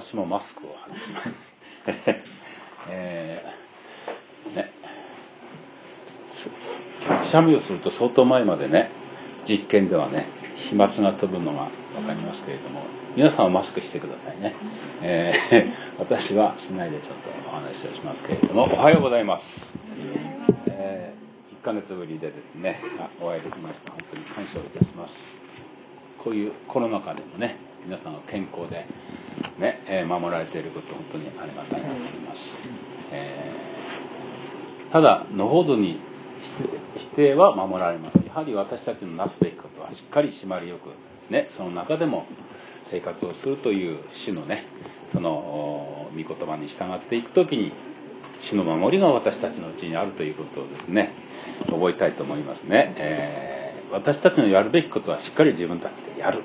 私もマスクを外します。えー、ね。くしゃみをすると相当前までね実験ではね飛沫が飛ぶのが分かりますけれども皆さんはマスクしてくださいね、えー、私はしないでちょっとお話をしますけれどもおはようございます、えー、1ヶ月ぶりでですねお会いできました。本当に感謝をいたします。こういうコロナ禍でもね皆さんが健康でね、えー、守られていること本当にありがたいなと思います、えー、ただのほどに指定は守られますやはり私たちのなすべきことはしっかり締まりよくねその中でも生活をするという主のねその御言葉に従っていく時に主の守りが私たちのうちにあるということをですね。覚えたいと思いますね、えー、私たちのやるべきことはしっかり自分たちでやる、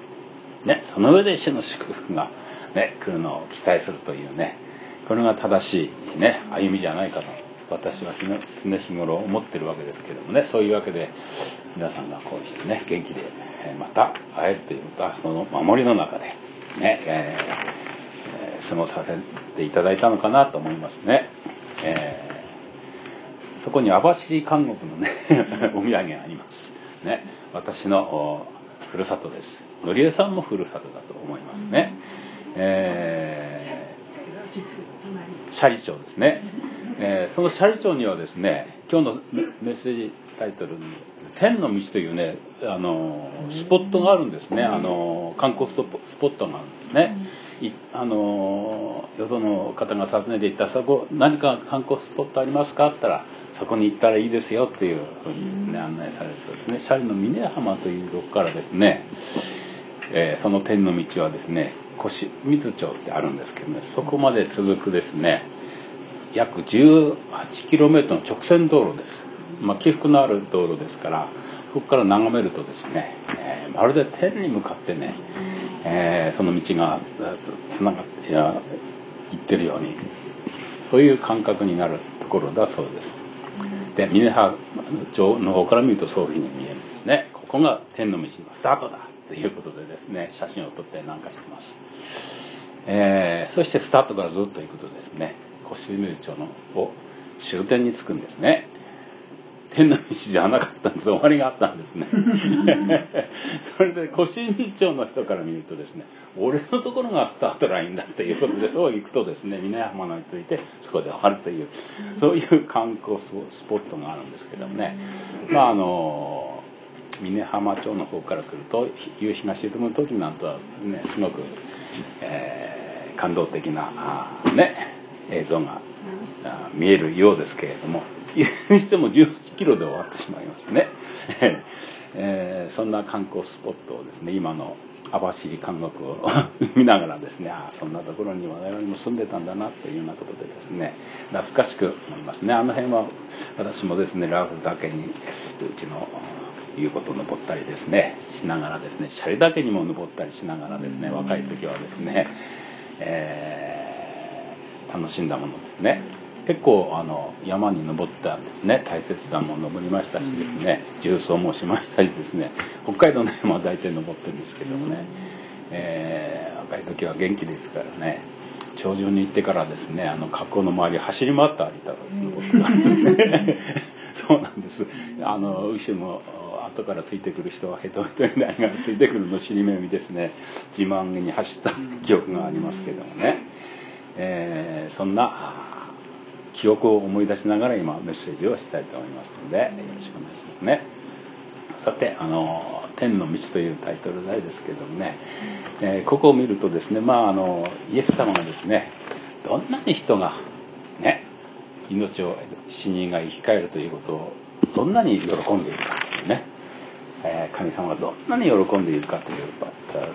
ね、その上で主の祝福が、ね、来るのを期待するというねこれが正しい、ね、歩みじゃないかと私は常日頃思ってるわけですけどもねそういうわけで皆さんがこうしてね元気でまた会えるということはその守りの中でね、えー、過ごさせていただいたのかなと思いますね。えー、そこに網走監獄のね お土産があります。ね、私のふるさとです。のりえさんもふるさとだと思いますね。えー、斜里町ですね。えー、その斜里町にはですね今日のメッセージタイトルに「天の道」というねあのスポットがあるんですね。あの観光スポットがあるんですね。いあのよその方が訪ねていったそこ何か観光スポットありますか？って言ったらそこに行ったらいいですよっていうふうにですね案内されるそうですね。斜里の峰浜というとこからですね、えー、その天の道はですね越水町ってあるんですけどねそこまで続くですね約 18km の直線道路です、まあ、起伏のある道路ですからそこから眺めるとですね、えー、まるで天に向かってね、えー、その道がつながっていってるようにそういう感覚になるところだそうです。で峰原町の方から見るとそういうふうに見える。んですねここが天の道のスタートだ。ということでですね写真を撮ってなんかしてます、えー、そしてスタートからずっと行くとですね。越水町のを終点に着くんですね。天の道じゃなかったんです。終わりがあったんですね。それで越水町の人から見るとですね俺のところがスタートラインだっていうことでそう行くとですね。峰山についてそこで終わるというそういう観光スポットがあるんですけどもね。まああの峰浜町の方から来ると夕日が沈む時なんとはねすごく、えー、感動的なね映像が見えるようですけれどもいずれにしても18キロで終わってしまいますね、えー、そんな観光スポットをですね今の網走監獄を 見ながらですねああそんなところに我々も住んでたんだなというようなことでですね懐かしく思いますね。あの辺は私もですねラーフズ岳にうちのいうことを登ったりですねしながらですねシャリ岳にも登ったりしながらですね若い時はですね、えー楽しんだものですね。結構あの山に登ったんですね。大雪山も登りましたしですね重曹もしましたしですね北海道の山は大体登ってるんですけどもね、えー、若い時は元気ですからね頂上に行ってからですねあの河口の周り走り回って歩いたらですね僕がですね。そうなんです。あの牛も後からついてくる人はヘトヘトになりがらついてくるの尻目にですね自慢げに走った記憶がありますけどもね。えー、そんな記憶を思い出しながら今メッセージをしたいと思いますのでよろしくお願いしますね。さてあの「天の道」というタイトル題ですけどもね、えー、ここを見るとですねまああのイエス様がですねどんなに人がね命を死人が生き返るということをどんなに喜んでいるかというね、ー、神様がどんなに喜んでいるかという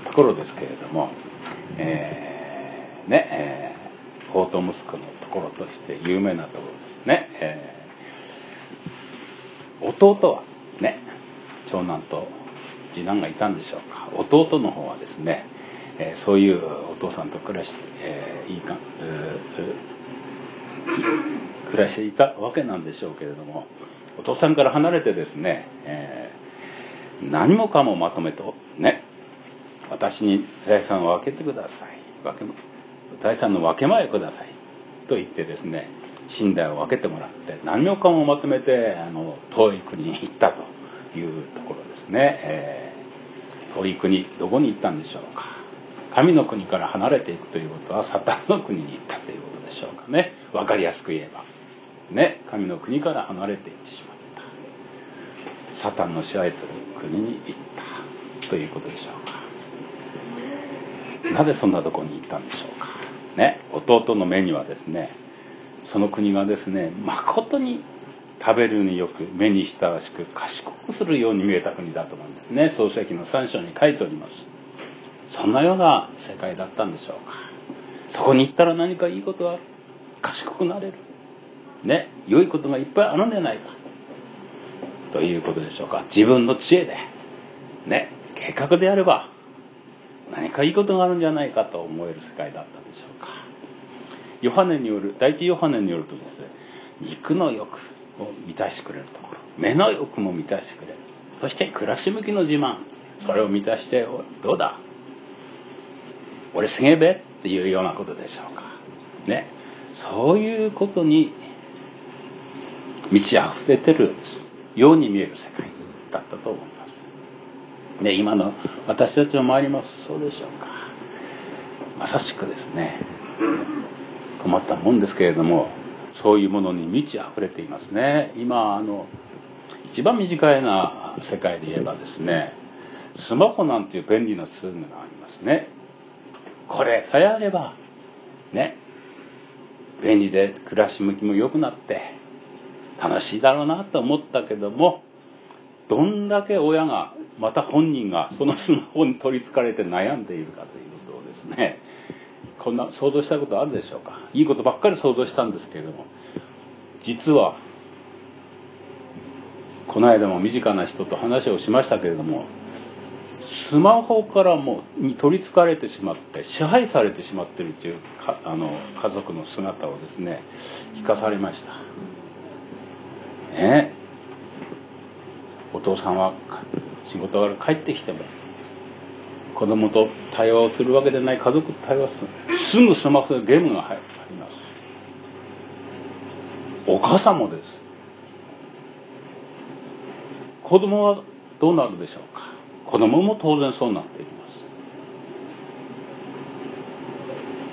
ところですけれども、えー、ね、えー法と息子のところとして有名なところですね、えー、弟はね長男と次男がいたんでしょうか。弟の方はですね、えー、そういうお父さんと暮らして、えー、いいか、暮らしていたわけなんでしょうけれどもお父さんから離れてですね、え、何もかもまとめとね。私に財産を分けてください。財産の分け前ください。と言ってですね寝台を分けてもらって何もかもまとめてあの遠い国に行ったというところですね、えー、遠い国どこに行ったんでしょうか。神の国から離れていくということはサタンの国に行ったということでしょうかね。分かりやすく言えば。ね。神の国から離れていってしまった。サタンの支配する国に行ったということでしょうか。なぜそんなとこに行ったんでしょうか。ね。弟の目にはですねその国がですね誠に食べるによく目に親しく賢くするように見えた国だと思うんですね。創世記の3章に書いております。そんなような世界だったんでしょうか。そこに行ったら何かいいことがある。賢くなれる。ね。良いことがいっぱいあるんじゃないか。ということでしょうか。自分の知恵で。ね。計画であれば何かいいことがあるんじゃないかと思える世界だったでしょうか。ヨハネによる第一ヨハネによるとですね肉の欲を満たしてくれるところ。目の欲も満たしてくれる。そして暮らし向きの自慢。それを満たしてどうだ？俺すげえべっていうようなことでしょうか。ね。そういうことに満ち溢れてるように見える世界だったと思います。で今の私たちの周りもそうでしょうか。まさしくですね。困ったもんですけれどもそういうものに満ち溢れていますね。今あの一番短いな世界で言えばですねスマホなんていう便利なツールがありますね。これさえあればね便利で暮らし向きも良くなって楽しいだろうなと思ったけどもどんだけ親がまた本人がそのスマホに取りつかれて悩んでいるかということをですねこんな想像したことあるでしょうか？いいことばっかり想像したんですけれども実はこの間も身近な人と話をしましたけれどもスマホからもに取りつかれてしまって支配されてしまってるというあの家族の姿をですね聞かされました。ね。お父さんは仕事から帰ってきても子供と対話をするわけでない。家族と対話する。すぐスマホでゲームが入ります。お母さんもです。子供はどうなるでしょうか。子供も当然そうなっていきます。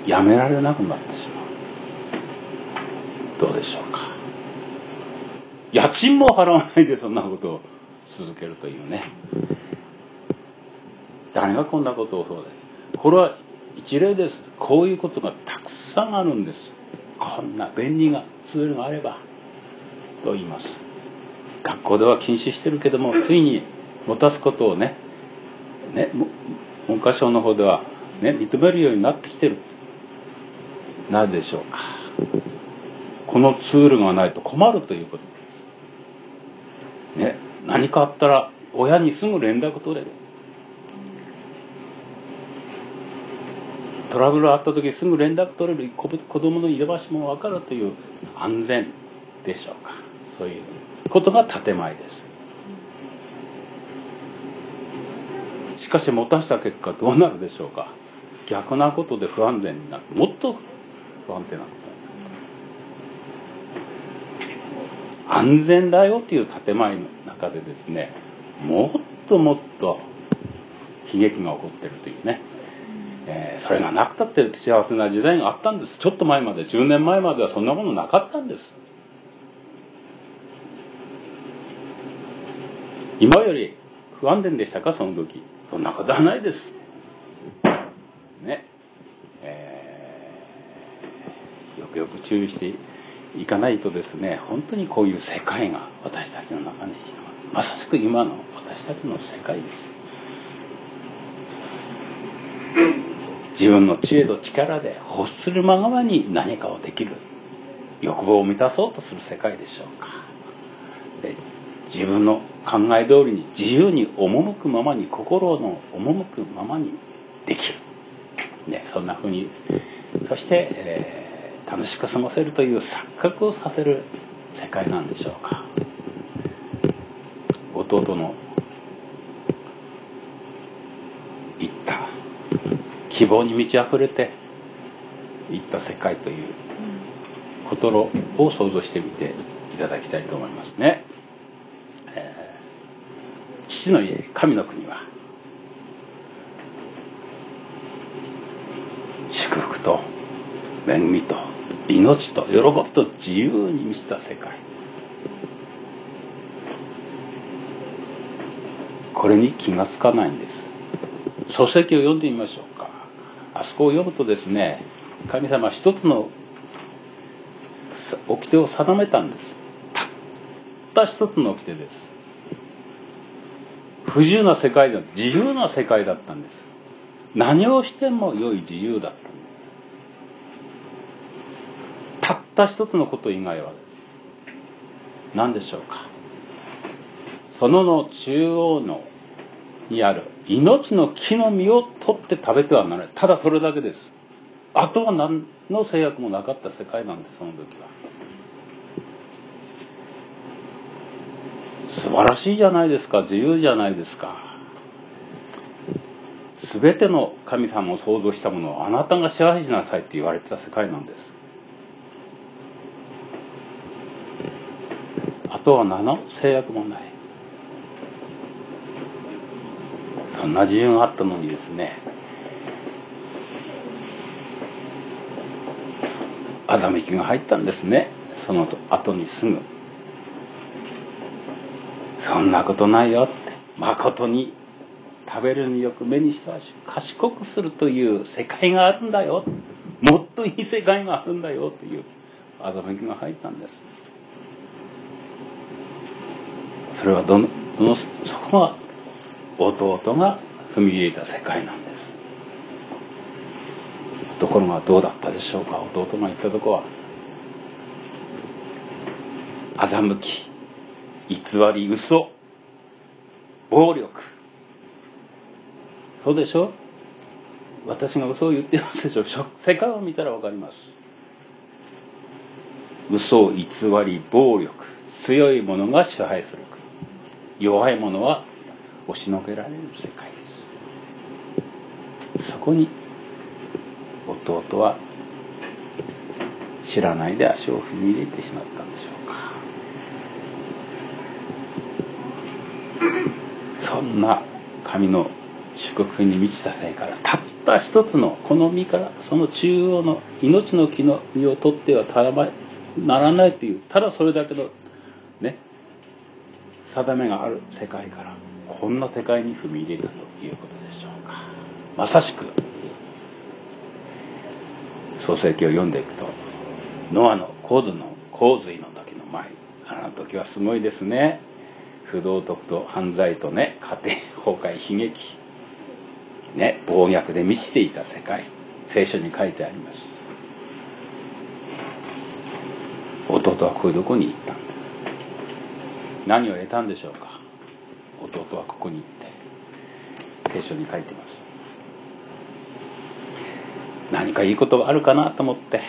やめられなくなってしまう。どうでしょうか。家賃も払わないでそんなことを続けるというね。誰がこんなことをそうでこれは一例です。こういうことがたくさんあるんです。こんな便利なツールがあれば。と言います。学校では禁止してるけどもついに持たすことをねね文科省の方では、ね、認めるようになってきてる。なぜでしょうか。このツールがないと困るということ。何かあったら親にすぐ連絡取れる。トラブルあった時すぐ連絡取れる。子供の入れ場所も分かるという安全でしょうか。そういうことが建前です。しかし持たした結果どうなるでしょうか。逆なことで不安全になる。もっと不安定なことになる。安全だよっていう建前の中でですねもっともっと悲劇が起こってるというね。えー、それがなくたって幸せな時代があったんです。ちょっと前まで10年前まではそんなものなかったんです。今より不安定でしたかその時。そんなことはないです。ね。えー、よくよく注意していかないとですね本当にこういう世界が私たちの中にまさしく今の私たちの世界です。自分の知恵と力で欲するままに何かをできる。欲望を満たそうとする世界でしょうか。で自分の考え通りに自由に赴くままに心の赴くままにできる、ね、そんなふうに。そして、えー、楽しく過ごせるという錯覚をさせる世界なんでしょうか。弟の言った希望に満ち溢れていった世界ということを想像してみていただきたいと思いますね。父の家神の国は祝福と恵みと命と喜びと自由に満ちた世界これに気がつかないんです。書籍を読んでみましょうか。あそこを読むとですね神様一つの掟を定めたんです。たった一つの掟です。不自由な世界だ自由な世界だったんです。何をしても良い自由だったんです。たった一つのこと以外は何でしょうか。そのの中央のにある。命の木の実を取って食べてはならない。ただそれだけです。あとは何の制約もなかった世界なんですその時は。素晴らしいじゃないですか。自由じゃないですか。全ての神様を創造したものをあなたが支配しなさいって言われてた世界なんです。あとは何の制約もないそんな自由があったのにですね欺きが入ったんですねその後にすぐそんなことないよって誠に食べるによく目にしたし賢くするという世界があるんだよもっといい世界があるんだよという欺きが入ったんですそれはどのそこが弟が踏み入れた世界なんです。ところがどうだったでしょうか？弟が言ったとこは欺き偽り嘘暴力。そうでしょ？私が嘘を言ってますでしょ世界を見たら分かります。嘘偽り暴力強い者が支配する弱い者は押しのけられる世界です。そこに弟は知らないで足を踏み入れてしまったんでしょうか。そんな神の祝福に満ちた世からたった一つのこの実からその中央の命の木の実を取ってはたらまならないというただそれだけのね定めがある世界からこんな世界に踏み入れたということでしょうか。まさしく創世記を読んでいくとノアの洪水の洪水の時の前あの時はすごいですね。不道徳と犯罪とね家庭崩壊悲劇ね暴虐で満ちていた世界聖書に書いてあります。弟はこういうとこに行ったんです？何を得たんでしょうか？弟はここに行って聖書に書いてます。何かいいことがあるかなと思って。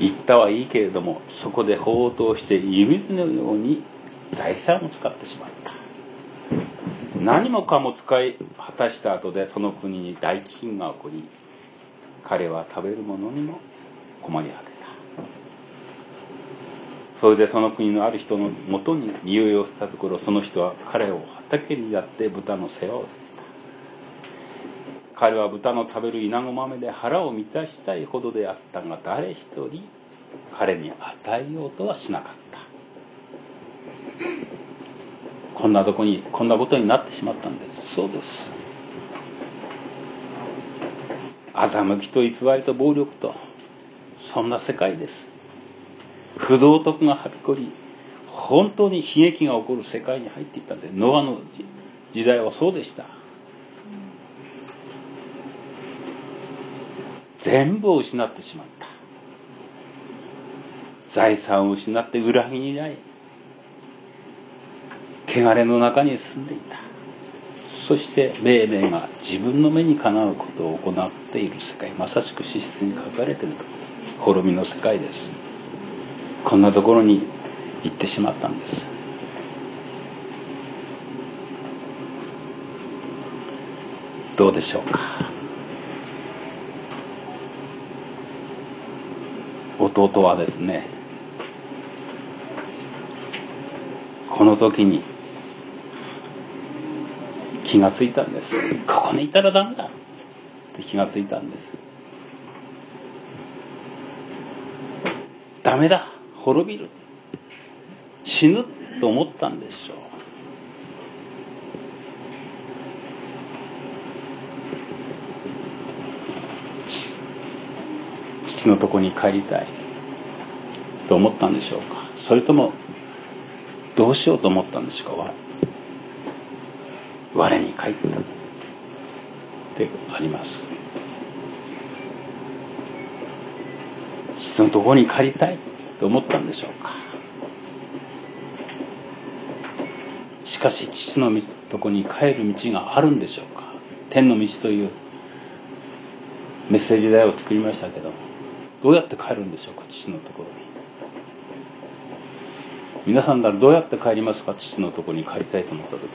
行ったはいいけれどもそこで放蕩して湯水のように財産を使ってしまった。何もかも使い果たした後でその国に大飢饉が起こり彼は食べるものにも困り果てそれでその国のある人のもとに匂いをしたところその人は彼を畑にやって豚の世話をさせた。彼は豚の食べる稲子豆で腹を満たしたいほどであったが誰一人彼に与えようとはしなかった。こんなとこにこんなことになってしまったんです。そうです。欺きと偽りと暴力とそんな世界です。不道徳がはびこり本当に悲劇が起こる世界に入っていったんでノアの時代はそうでした。全部を失ってしまった。財産を失って裏切りない汚れの中に住んでいた。そして命名が自分の目にかなうことを行っている世界。まさしく資質に書かれていると滅びの世界です。こんなところに行ってしまったんです。どうでしょうか。弟はですねこの時に気がついたんです。ここにいたらダメだ。って気がついたんです。ダメだ。滅びる。死ぬと思ったんでしょう。父のとこに帰りたいと思ったんでしょうか。それともどうしようと思ったんでしょうか。我に帰ったってあります。父のとこに帰りたい。と思ったんでしょうか。しかし父のとこに帰る道があるんでしょうか。天の道というメッセージ台を作りましたけどどうやって帰るんでしょうか父のところに。皆さんならどうやって帰りますか父のところに帰りたいと思った時に。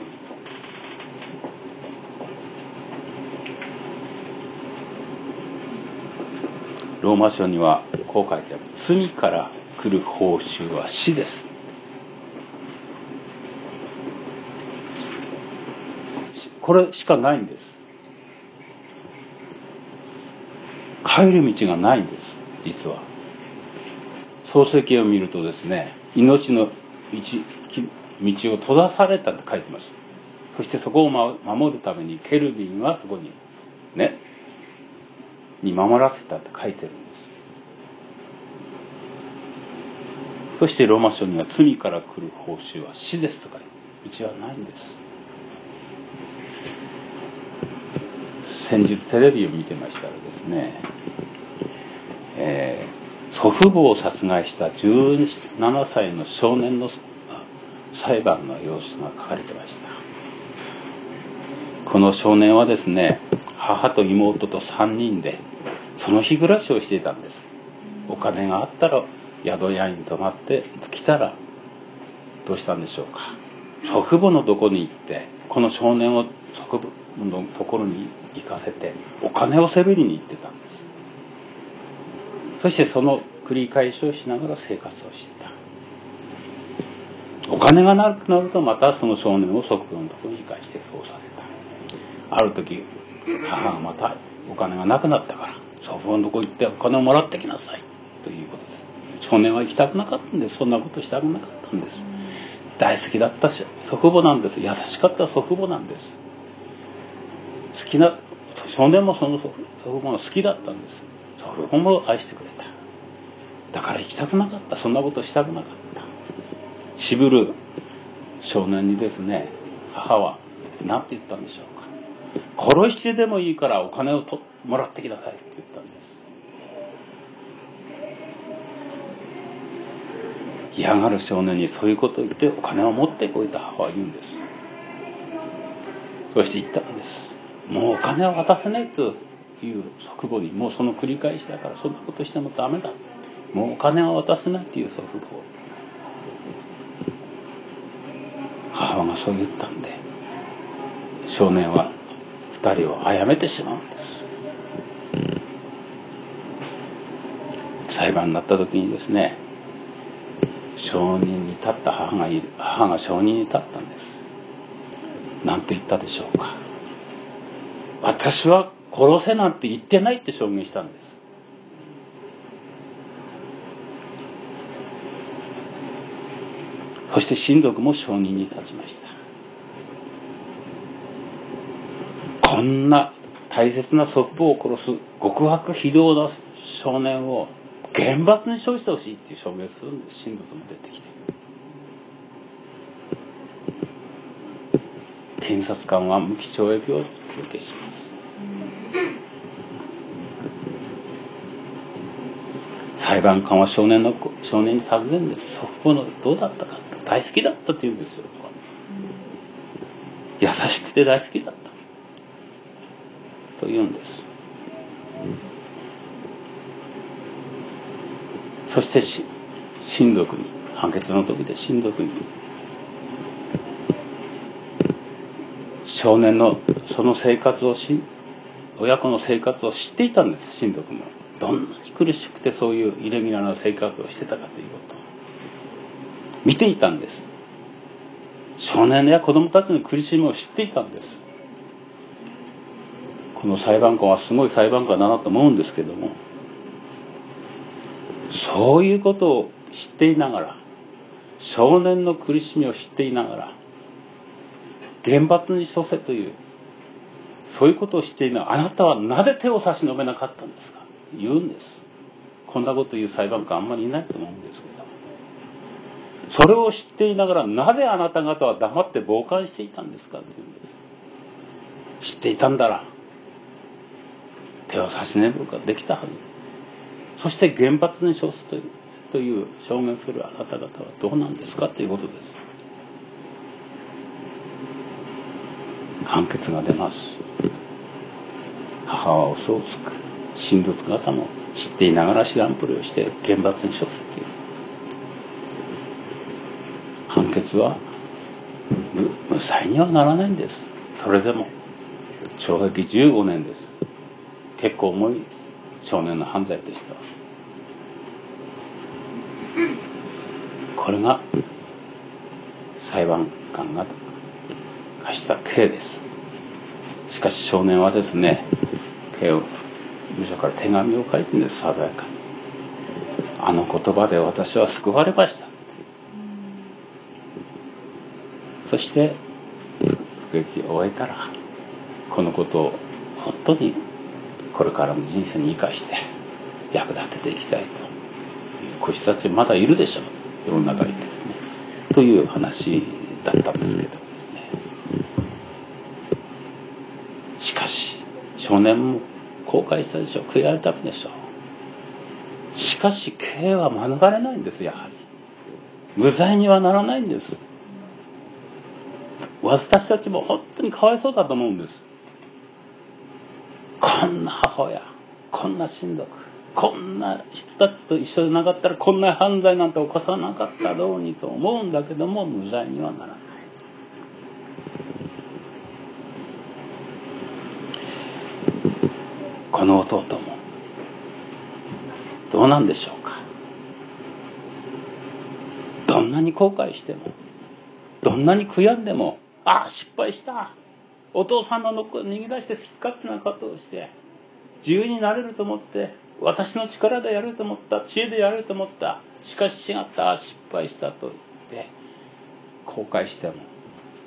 ローマ書にはこう書いてある。罪から来る報酬は死です。これしかないんです。帰る道がないんです実は。創世記を見るとですね命の道道を閉ざされたって書いてます。そしてそこを守るためにケルビンはそこにねに守らせたって書いてるんです。そしてローマ書には罪から来る報酬は死ですとか道はないんです。先日テレビを見てましたらですね、えー、祖父母を殺害した17歳の少年の裁判の様子が書かれてました。この少年はですね母と妹と3人でその日暮らしをしていたんです。お金があったら宿屋に泊まって来たらどうしたんでしょうか。祖父母のとこに行ってこの少年を祖父母のところに行かせてお金をせびりに行ってたんです。そしてその繰り返しをしながら生活をしてた。お金がなくなるとまたその少年を祖父母のところに行かしてそうさせた。ある時母がまたお金がなくなったから祖父母のとこ行ってお金をもらってきなさい。ということです。少年は行きたくなかったんです。そんなことしたくなかったんです。大好きだったし祖父母なんです。優しかった祖父母なんです。好きな少年もその祖父母が好きだったんです。祖父母も愛してくれた。だから行きたくなかった。そんなことしたくなかった。渋る少年にですね母は何て言ったんでしょうか。殺してでもいいからお金をともらってきなさいって言ったんです。嫌がる少年にそういうことを言ってお金を持ってこいと母は言うんです。そして言ったんです。もうお金を渡せないという祖父母にもうその繰り返しだからそんなことしてもダメだ。もうお金は渡せないという祖父母母がそう言ったんで少年は二人を殺めてしまうんです。裁判になった時にですね証人に立った母がいる母が証人に立ったんです。何て言ったでしょうか。私は殺せなんて言ってないって証言したんです。そして親族も証人に立ちました。こんな大切な祖父母を殺す極悪非道な少年を厳罰に処理してほしいっていう証言するんです親族も出てきて。検察官は無期懲役を求刑します。裁判官は少年の少年に尋ねるんです。祖父母のどうだったかって大好きだったって言うんですよ。優しくて大好きだった。と言うんです。そして親族に判決の時で親族に。少年のその生活をし親子の生活を知っていたんです親族も。どんなに苦しくてそういうイレギュラーな生活をしてたかということ。見ていたんです。少年や子供たちの苦しみを知っていたんです。この裁判官はすごい裁判官だなと思うんですけども。そういうことを知っていながら少年の苦しみを知っていながら厳罰に処せというそういうことを知っていながらあなたはなぜ手を差し伸べなかったんですか？言うんです。こんなこと言う裁判官あんまりいないと思うんですけど。それを知っていながらなぜあなた方は黙って傍観していたんですか？って言うんです。知っていたんだら手を差し伸べることができたはず。そして厳罰に処すというという証言するあなた方はどうなんですかということです。判決が出ます母は嘘をつく。親族方も知っていながら知らんぷりをして厳罰に処すという。判決は無無罪にはならないんです。それでも懲役15年です。結構重い少年の犯罪としては。これが裁判官が課した刑です。しかし少年はですね刑を無所から手紙を書いてるんです爽やかに。あの言葉で私は救われました。そして服役を終えたらこのことを本当にこれからの人生に生かして役立てていきたいと。いう子たちまだいるでしょう。世の中にですね。という話だったんですけどですね。しかし少年も後悔したでしょう。悔い改めでしょう。しかし刑は免れないんですやはり。無罪にはならないんです。私たちも本当にかわいそうだと思うんです。な母親こんな親族こんな人たちと一緒でなかったらこんな犯罪なんて起こさなかったろうにと思うんだけども無罪にはならない。この弟もどうなんでしょうか。どんなに後悔してもどんなに悔やんでもああ失敗した。お父さんののこ逃げ出して好き勝手なことをして自由になれると思って私の力でやると思った知恵でやると思った。しかし違った失敗したと言って後悔しても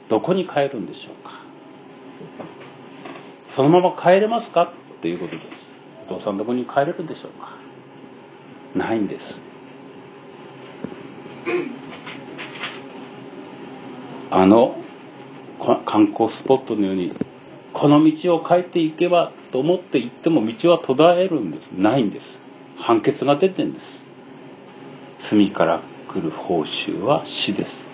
どこに帰るんでしょうか。そのまま帰れますか？っていうことです。お父さんどこに帰れるんでしょうか。ないんです。あの観光スポットのようにこの道を帰っていけばと思って行っても道は途絶えるんです。ないんです。判決が出てんです。罪から来る報酬は死です。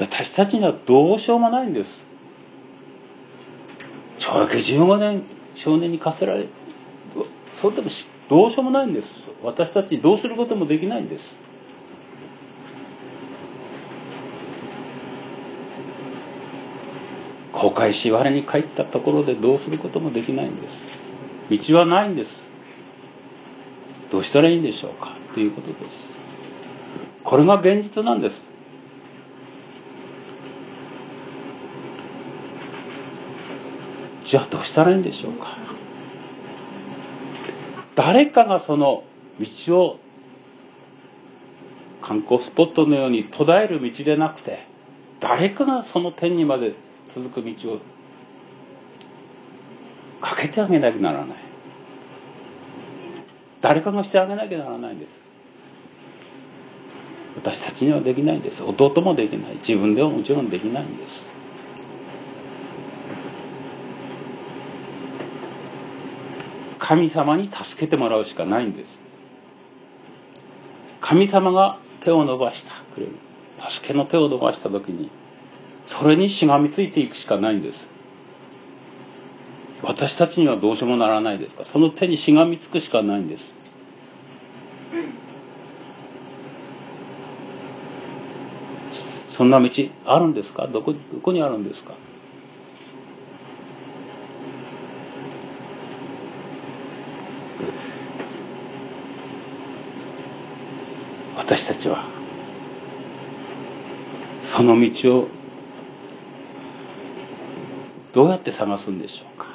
私たちにはどうしようもないんです。懲役15年少年に課せられそうでもどうしようもないんです。私たちどうすることもできないんです。後悔し我に帰ったところでどうすることもできないんです。道はないんです。どうしたらいいんでしょうか。ということです。これが現実なんです。じゃあどうしたらいいんでしょうか。誰かがその道を観光スポットのように途絶える道でなくて誰かがその天にまで続く道をかけてあげなきゃならない。誰かがしてあげなきゃならないんです。私たちにはできないんです。弟もできない。自分ではもちろんできないんです。神様に助けてもらうしかないんです。神様が手を伸ばしてくれる助けの手を伸ばした時にそれにしがみついていくしかないんです。私たちにはどうしようもならないですか。その手にしがみつくしかないんです。そんな道あるんですか？どこどこにあるんですか？私たちはその道をどうやって探すんでしょうか？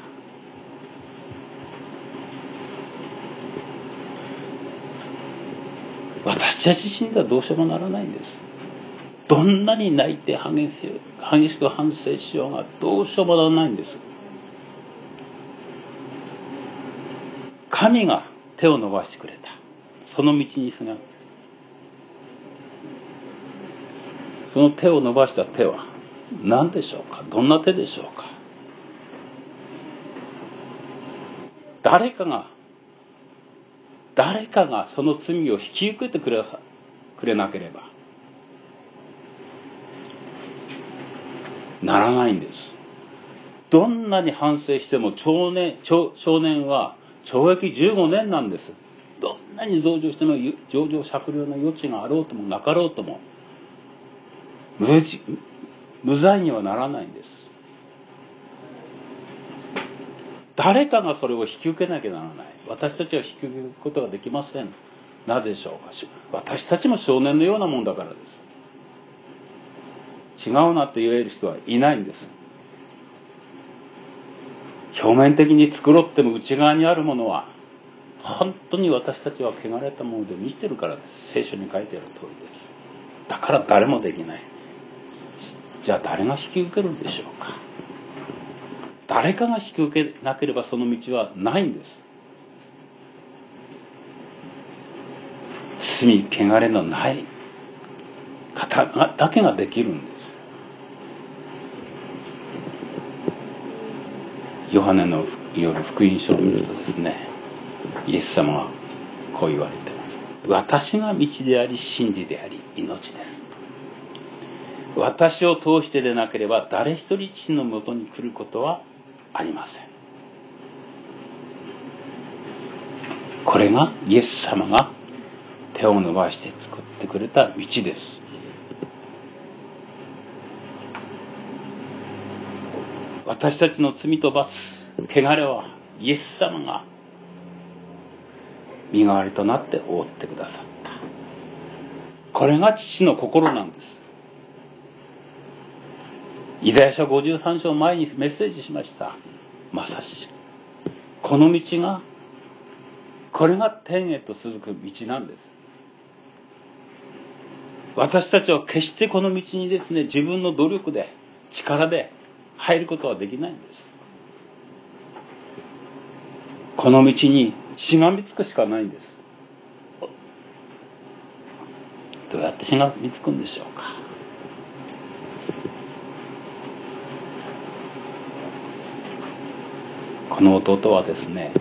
私たち自身ではどうしようもならないんです。どんなに泣いて激し激しく反省しようがどうしようもならないんです。神が手を伸ばしてくれた。その道にすがるんです。その手を伸ばした手は何でしょうか？どんな手でしょうか？誰かが誰かがその罪を引き受けてくれくれなければならないんです。どんなに反省しても少年少年は懲役15年なんです。どんなに増上しても情状酌量の余地があろうともなかろうとも無無罪にはならないんです。誰かがそれを引き受けなきゃならない。私たちは引き受けることができません。なぜでしょうか？私たちも少年のようなもんだからです。違うなって言える人はいないんです。表面的に作ろっても内側にあるものは本当に私たちは汚れたもので満ちてるからです。聖書に書いてある通りです。だから誰もできない。じゃあ誰が引き受けるんでしょうか？誰かが引き受けなければその道はないんです。罪汚れのない方だけができるんです。ヨハネの夜福音書を見るとですねイエス様はこう言われてます。私が道であり真理であり命です。私を通してでなければ誰一人父のもとに来ることはありません。これがイエス様が手を伸ばして作ってくれた道です。私たちの罪と罰汚れはイエス様が身代わりとなって覆ってくださった。これが父の心なんです。イザヤ書53章前にメッセージしました。まさしく。この道がこれが天へと続く道なんです。私たちは決してこの道にですね自分の努力で力で入ることはできないんです。この道にしがみつくしかないんです。どうやってしがみつくんでしょうか。この弟はですね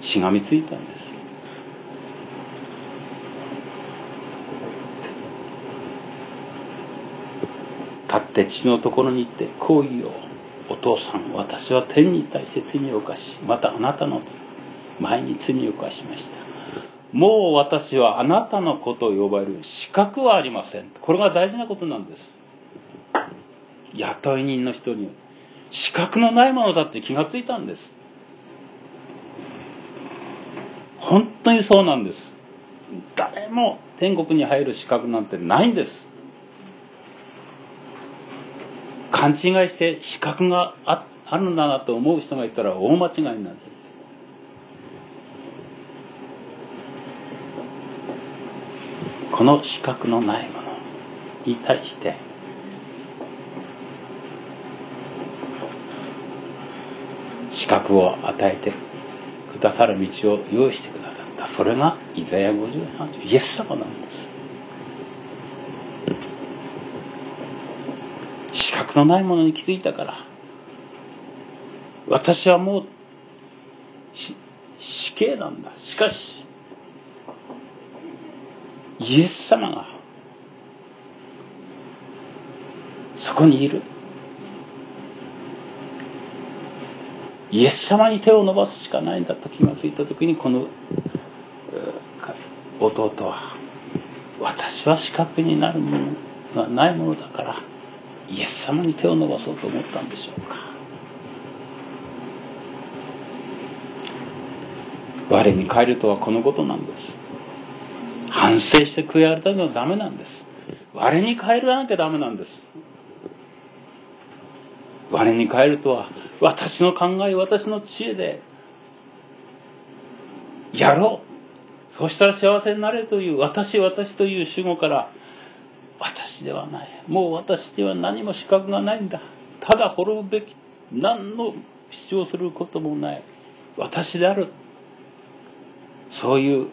しがみついたんです。立って父のところに行ってこう言お父さん私は天に対して罪を犯しまたあなたの前に罪を犯しました。もう私はあなたのことを呼ばれる資格はありません。これが大事なことなんです。雇い人の人に資格のないものだって気がついたんです。本当にそうなんです。誰も天国に入る資格なんてないんです。勘違いして資格がああるんだなと思う人がいたら大間違いなんです。この資格のないものに対して資格を与えてくださる道を用意してくださった。それがイザヤ53条イエス様なんです。資格のないものに気づいたから。私はもう死刑なんだ。しかしイエス様がそこにいる。イエス様に手を伸ばすしかないんだと気がついた時にこの弟は私は資格になるものがないものだからイエス様に手を伸ばそうと思ったんでしょうか。我に帰るとはこのことなんです。反省して悔い改めはダメなんです。我に帰らなきゃダメなんです。我に帰るとは私の考え私の知恵でやろう。そしたら幸せになれという私私という主語から私ではない。もう私では何も資格がないんだ。ただ滅ぶべき何の主張することもない。私である。そういう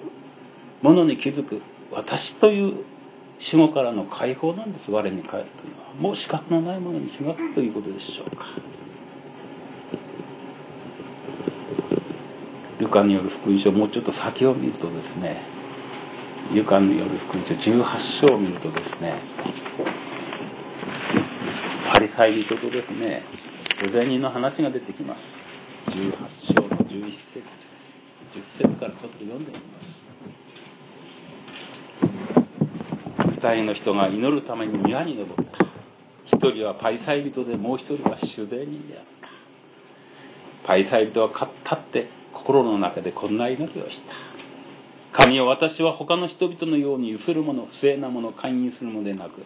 ものに気づく。私という死後からの解放なんです。我に帰るというのは。もう資格のないものに気が付くということでしょうか。ルカによる福音書もうちょっと先を見るとですね。ルカによる福音書18章を見るとですね。パリサイ人とですね。御前人の話が出てきます。18章の11節。10節からちょっと読んでみます。二人の人が祈るために宮に登った。一人はパイサイ人でもう一人は主税人であった。パイサイ人は立ったって心の中でこんな祈りをした。神は私は他の人々のようにゆする者不正な者勧誘するものでなく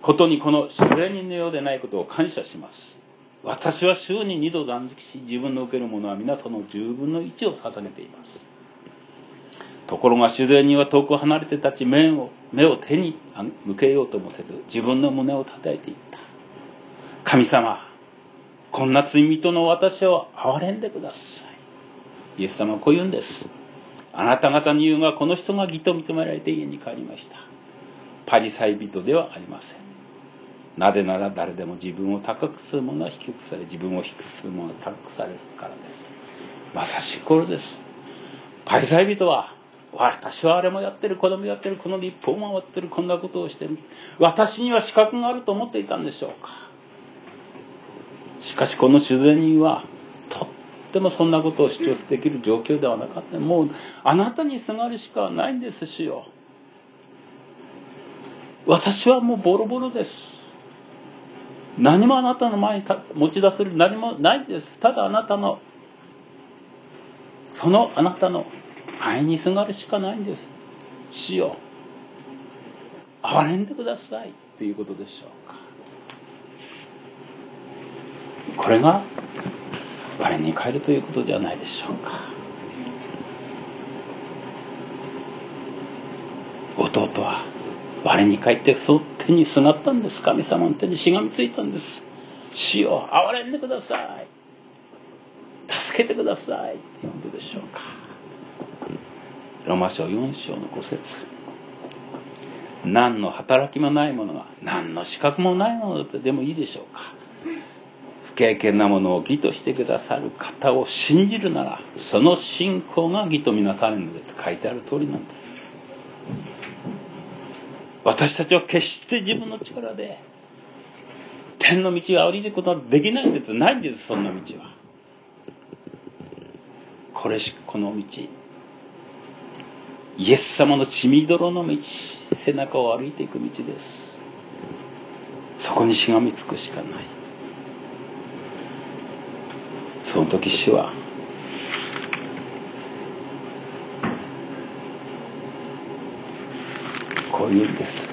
ことにこの主税人のようでないことを感謝します。私は週に二度断食し自分の受けるものは皆その十分の一を捧げています。ところが主税人は遠く離れて立ち目を目を手に向けようともせず自分の胸を叩いていった。神様こんな罪人の私を憐れんでください。イエス様はこう言うんです。あなた方に言うがこの人が義と認められて家に帰りました。パリサイ人ではありません。なぜなら誰でも自分を高くする者は低くされ自分を低くする者は高くされるからです。まさしくこれです。パリサイ人は私はあれもやってる子供やってるこの立法も回ってるこんなことをしてる。私には資格があると思っていたんでしょうか。しかしこの主税人はとってもそんなことを主張できる状況ではなかった。もうあなたにすがるしかないんです主よ。私はもうボロボロです。何もあなたの前に持ち出せる何もないんです。ただあなたのそのあなたの愛にすがるしかないんです。死よ憐れんでください。ということでしょうか。これが我に帰るということではないでしょうか。弟は我に帰ってその手にすがったんです神様の手にしがみついたんです。死を憐れんでください。助けてください。っていうことでしょうか。ロマ書4章の5節。何の働きもないものが何の資格もないものだってでもいいでしょうか。不経験なものを義としてくださる方を信じるならその信仰が義とみなされるのでと書いてある通りなんです。私たちは決して自分の力で天の道を歩いていくことはできないんです。ないんですそんな道は。これしこの道。イエス様の血みどろの道背中を歩いていく道です。そこにしがみつくしかない。その時主はこう言うんです。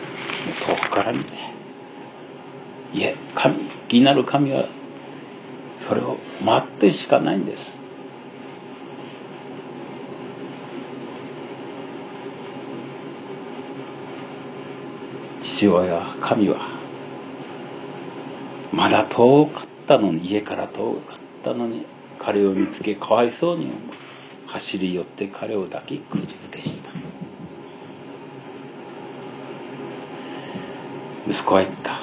遠くから見ていえ神義なる神はそれを待ってしかないんです。父親神はまだ遠かったのに家から遠かったのに彼を見つけかわいそうに走り寄って彼を抱き口づけした。息子は言った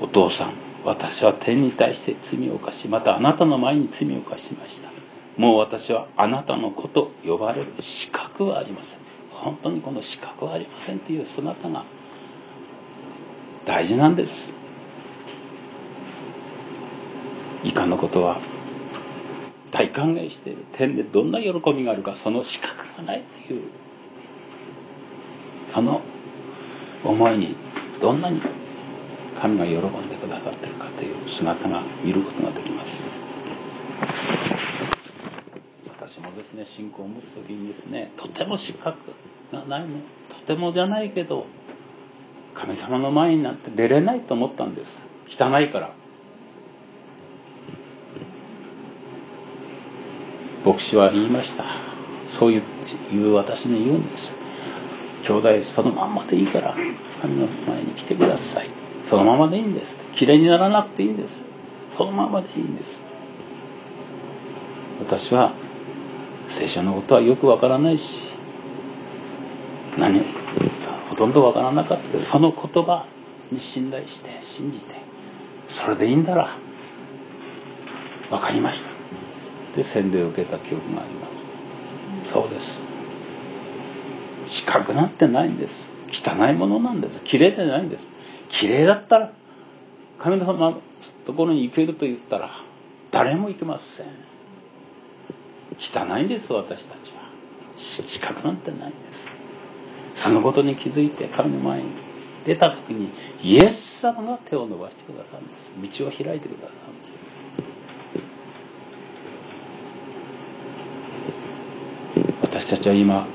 お父さん私は天に対して罪を犯しまたあなたの前に罪を犯しました。もう私はあなたの子と呼ばれる資格はありません。本当にこの資格はありませんという姿が大事なんです。以下のことは大歓迎している。天でどんな喜びがあるかその資格がないという。その思いにどんなに神が喜んでくださってるかという姿が見ることができます。私もですね信仰を持つ時にですねとても資格がないもとてもじゃないけど神様の前になって出れないと思ったんです。汚いから。牧師は言いました。そういう私に言うんです。兄弟そのまんまでいいから。神の前に来てください。そのままでいいんですきれいにならなくていいんです。そのままでいいんです。私は聖書のことはよくわからないし。何とんどわからなかった。けどその言葉に信頼して信じてそれでいいんだら分かりました。で洗礼を受けた記憶があります。そうです。資格なんてないんです。汚いものなんです。綺麗でないんです。綺麗だったら神様のところに行けると言ったら誰も行けません。汚いんです私たちは。資格なんてないんですそのことに気づいて神の前に出た時にイエス様が手を伸ばしてくださるんです。道を開いてくださるんです。私たちは今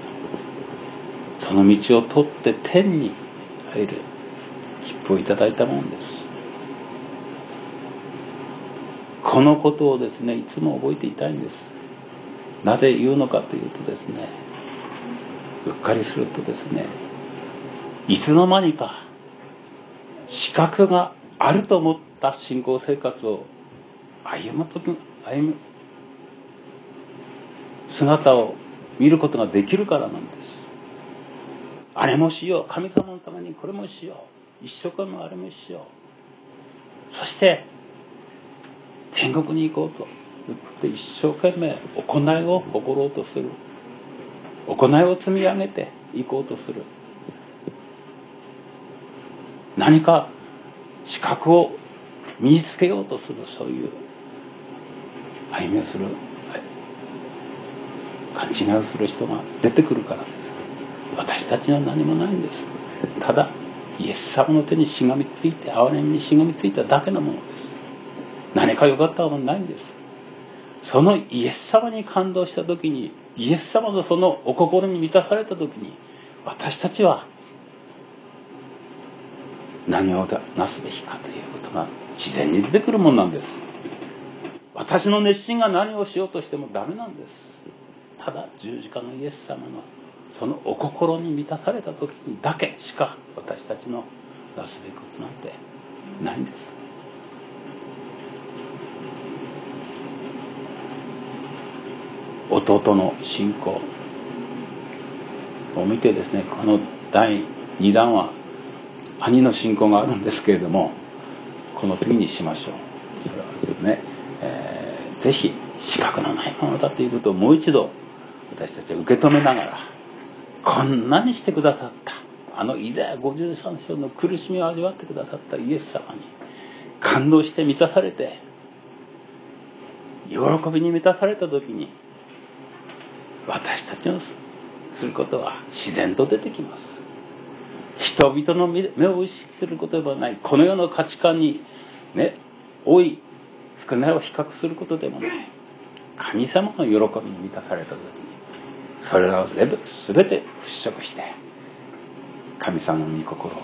その道を通って天に入る切符をいただいたものです。このことをですねいつも覚えていたいんです。なぜ言うのかというとですねうっかりするとですねいつの間にか資格があると思った信仰生活を歩む時歩む姿を見ることができるからなんです。あれもしよう神様のためにこれもしよう一生懸命あれもしよう。そして天国に行こうと言って一生懸命行いを誇ろうとする。行いを積み上げていこうとする。何か資格を身につけようとするそういう歩みをする勘違いをする人が出てくるからです。私たちには何もないんです。ただイエス様の手にしがみついて憐れみにしがみついただけのものです。何か良かったものないんです。そのイエス様に感動した時にイエス様のそのお心に満たされた時に私たちは何をなすべきかということが自然に出てくるもんなんです。私の熱心が何をしようとしてもダメなんです。ただ十字架のイエス様のそのお心に満たされた時にだけしか私たちのなすべきことなんてないんです。弟の信仰。を見てですねこの第2弾は兄の信仰があるんですけれどもこの次にしましょう。それはですね、えー、ぜひ資格のないものだということをもう一度私たちは受け止めながらこんなにしてくださったあのイザヤ53章の苦しみを味わってくださったイエス様に感動して満たされて喜びに満たされた時に私たちのすることは自然と出てきます。人々の目を意識することではない。この世の価値観にね多い少ないを比較することでもない。神様の喜びに満たされた時にそれらを全て払拭して神様の御心を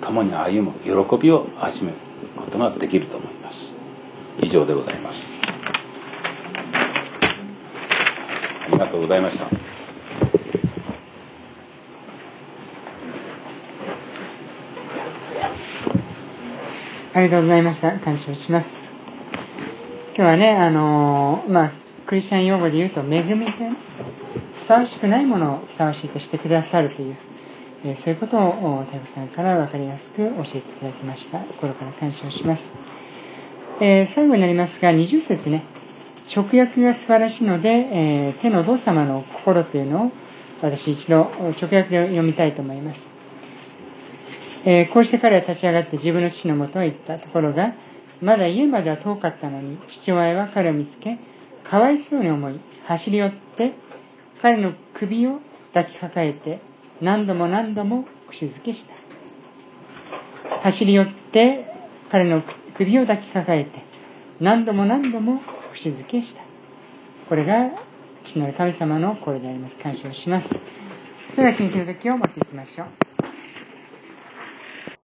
共に歩む喜びを始めることができると思います。以上でございます。ありがとうございました。ありがとうございました。感謝します。今日はね、あのー、まあ、クリスチャン用語で言うと、恵みで、ふさわしくないものをふさわしいとしてくださるという、えー、そういうことを、たくさんから分かりやすく教えていただきました。心から感謝をします。えー、最後になりますが、20節ね、直訳が素晴らしいので、えー、手のお父様の心というのを私一度直訳で読みたいと思います。えー、こうして彼は立ち上がって自分の父のもとへ行ったところが、まだ家までは遠かったのに、父親は彼を見つけ、かわいそうに思い、走り寄って、彼の首を抱きかかえて、何度も何度も口づけした。走り寄って、彼の首を抱きかかえて何度も何度も節付けした。これが父なる神様の声であります。感謝をします。それでは緊急の時を持っていきましょう。